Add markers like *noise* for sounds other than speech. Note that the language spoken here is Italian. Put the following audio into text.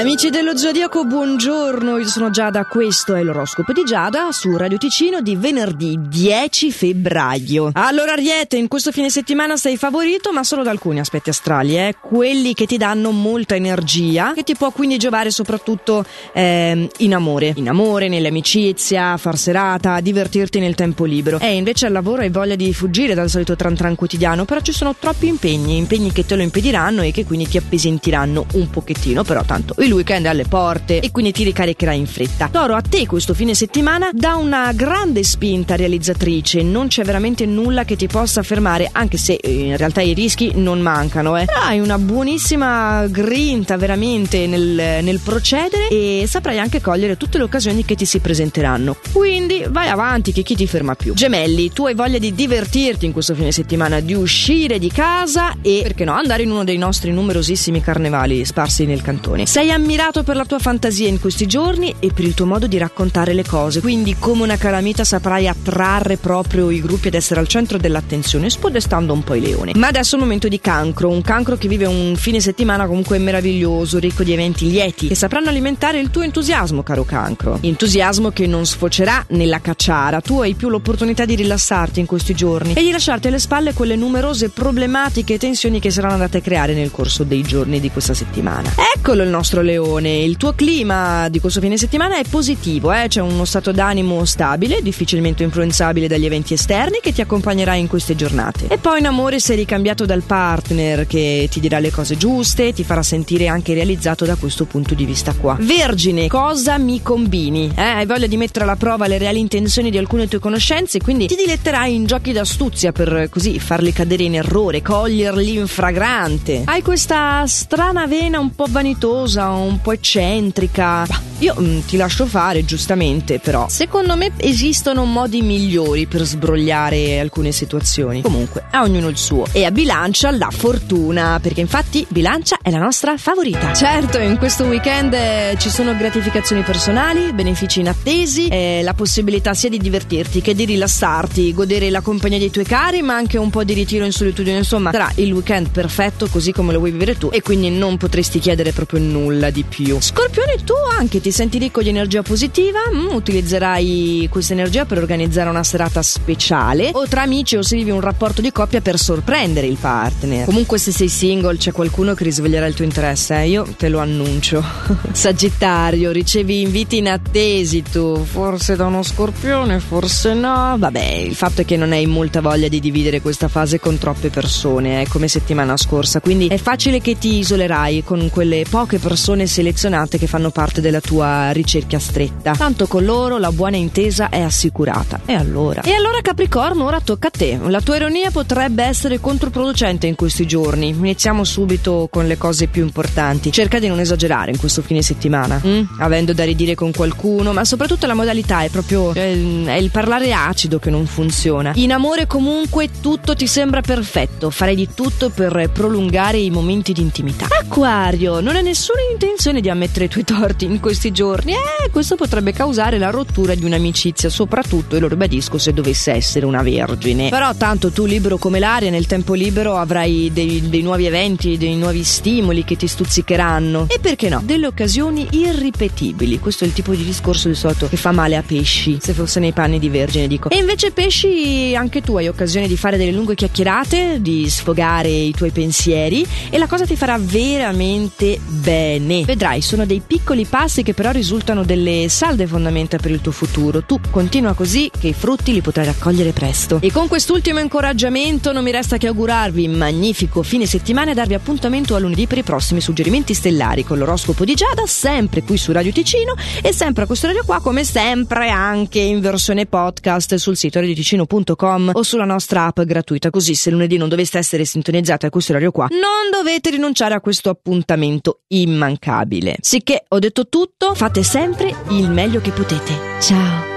Amici dello Zodiaco, buongiorno, io sono Giada, questo è l'oroscopo di Giada su Radio Ticino di venerdì 10 febbraio. Allora Ariete, in questo fine settimana sei favorito ma solo da alcuni aspetti astrali, eh? quelli che ti danno molta energia, che ti può quindi giovare soprattutto eh, in amore, in amore, nell'amicizia, far serata, divertirti nel tempo libero. E invece al lavoro hai voglia di fuggire dal solito tran tran quotidiano, però ci sono troppi impegni, impegni che te lo impediranno e che quindi ti appesentiranno un pochettino, però tanto il weekend è alle porte e quindi ti ricaricherai in fretta. Toro, a te questo fine settimana dà una grande spinta realizzatrice, non c'è veramente nulla che ti possa fermare, anche se eh, in realtà i rischi non mancano, eh. Hai una buonissima grinta veramente nel, nel procedere e saprai anche cogliere tutte le occasioni che ti si presenteranno. Quindi vai avanti che chi ti ferma più. Gemelli, tu hai voglia di divertirti in questo fine settimana, di uscire di casa e, perché no, andare in uno dei nostri numerosissimi carnevali sparsi nel cantone. Sei ammirato per la tua fantasia in questi giorni e per il tuo modo di raccontare le cose, quindi come una calamita saprai attrarre proprio i gruppi ed essere al centro dell'attenzione, spodestando un po' i leoni. Ma adesso è un momento di cancro, un cancro che vive un fine settimana comunque meraviglioso, ricco di eventi lieti, che sapranno alimentare il tuo entusiasmo, caro cancro. Entusiasmo che non sfocerà nella cacciara, tu hai più l'opportunità di rilassarti in questi giorni e di lasciarti alle spalle quelle numerose problematiche e tensioni che saranno andate a creare nel corso dei giorni di questa settimana. Eccolo il nostro Leone, il tuo clima di questo fine settimana è positivo, eh? c'è uno stato d'animo stabile, difficilmente influenzabile dagli eventi esterni che ti accompagnerà in queste giornate. E poi in amore sei ricambiato dal partner che ti dirà le cose giuste, ti farà sentire anche realizzato da questo punto di vista qua. Vergine, cosa mi combini? Eh? Hai voglia di mettere alla prova le reali intenzioni di alcune tue conoscenze, quindi ti diletterai in giochi d'astuzia per così farli cadere in errore, coglierli in fragrante. Hai questa strana vena un po' vanitosa, un po' eccentrica. Io mh, mm, ti lascio fare, giustamente, però secondo me esistono modi migliori per sbrogliare alcune situazioni. Comunque, a ognuno il suo. E a Bilancia la fortuna, perché infatti Bilancia è la nostra favorita. Certo, in questo weekend eh, ci sono gratificazioni personali, benefici inattesi, eh, la possibilità sia di divertirti che di rilassarti, godere la compagnia dei tuoi cari, ma anche un po' di ritiro in solitudine. Insomma, sarà il weekend perfetto così come lo vuoi vivere tu e quindi non potresti chiedere proprio nulla nulla di più. Scorpione, tu anche ti senti ricco di energia positiva? Mm, utilizzerai questa energia per organizzare una serata speciale o tra amici o se vivi un rapporto di coppia per sorprendere il partner. Comunque, se sei single, c'è qualcuno che risveglierà il tuo interesse, eh? io te lo annuncio. *laughs* Sagittario, ricevi inviti inattesi tu, forse da uno scorpione, forse no. Vabbè, il fatto è che non hai molta voglia di dividere questa fase con troppe persone, eh, come settimana scorsa, quindi è facile che ti isolerai con quelle poche persone selezionate che fanno parte della tua ricerca stretta. Tanto con loro la buona intesa è assicurata. E allora? E allora Capricorno, ora tocca a te. La tua ironia potrebbe essere controproducente in questi giorni. Iniziamo subito con le cose più importanti. Cerca di non esagerare in questo fine settimana, mm? avendo da ridire con qualcuno, ma soprattutto la modalità è proprio il, è il parlare acido che non funziona. In amore comunque tutto ti sembra perfetto, farei di tutto per prolungare i momenti di intimità. Acquario, non è nessuna intenzione di ammettere i tuoi torti questi giorni. Eh, questo potrebbe causare la rottura di un'amicizia, soprattutto, e lo ribadisco, se dovesse essere una vergine. Però tanto tu libero come l'aria, nel tempo libero avrai dei, dei nuovi eventi, dei nuovi stimoli che ti stuzzicheranno. E perché no? Delle occasioni irripetibili. Questo è il tipo di discorso di solito che fa male a pesci, se fosse nei panni di vergine, dico. E invece pesci, anche tu hai occasione di fare delle lunghe chiacchierate, di sfogare i tuoi pensieri e la cosa ti farà veramente bene ne. Vedrai, sono dei piccoli passi che però risultano delle salde fondamenta per il tuo futuro. Tu continua così che i frutti li potrai raccogliere presto. E con quest'ultimo incoraggiamento non mi resta che augurarvi un magnifico fine settimana e darvi appuntamento a lunedì per i prossimi suggerimenti stellari con l'oroscopo di Giada, sempre qui su Radio Ticino e sempre a questo radio qua, come sempre anche in versione podcast sul sito radioticino.com o sulla nostra app gratuita. Così se lunedì non doveste essere sintonizzati a questo radio qua, non dovete rinunciare a questo appuntamento immancabile. Sicché ho detto tutto, fate sempre il meglio che potete. Ciao!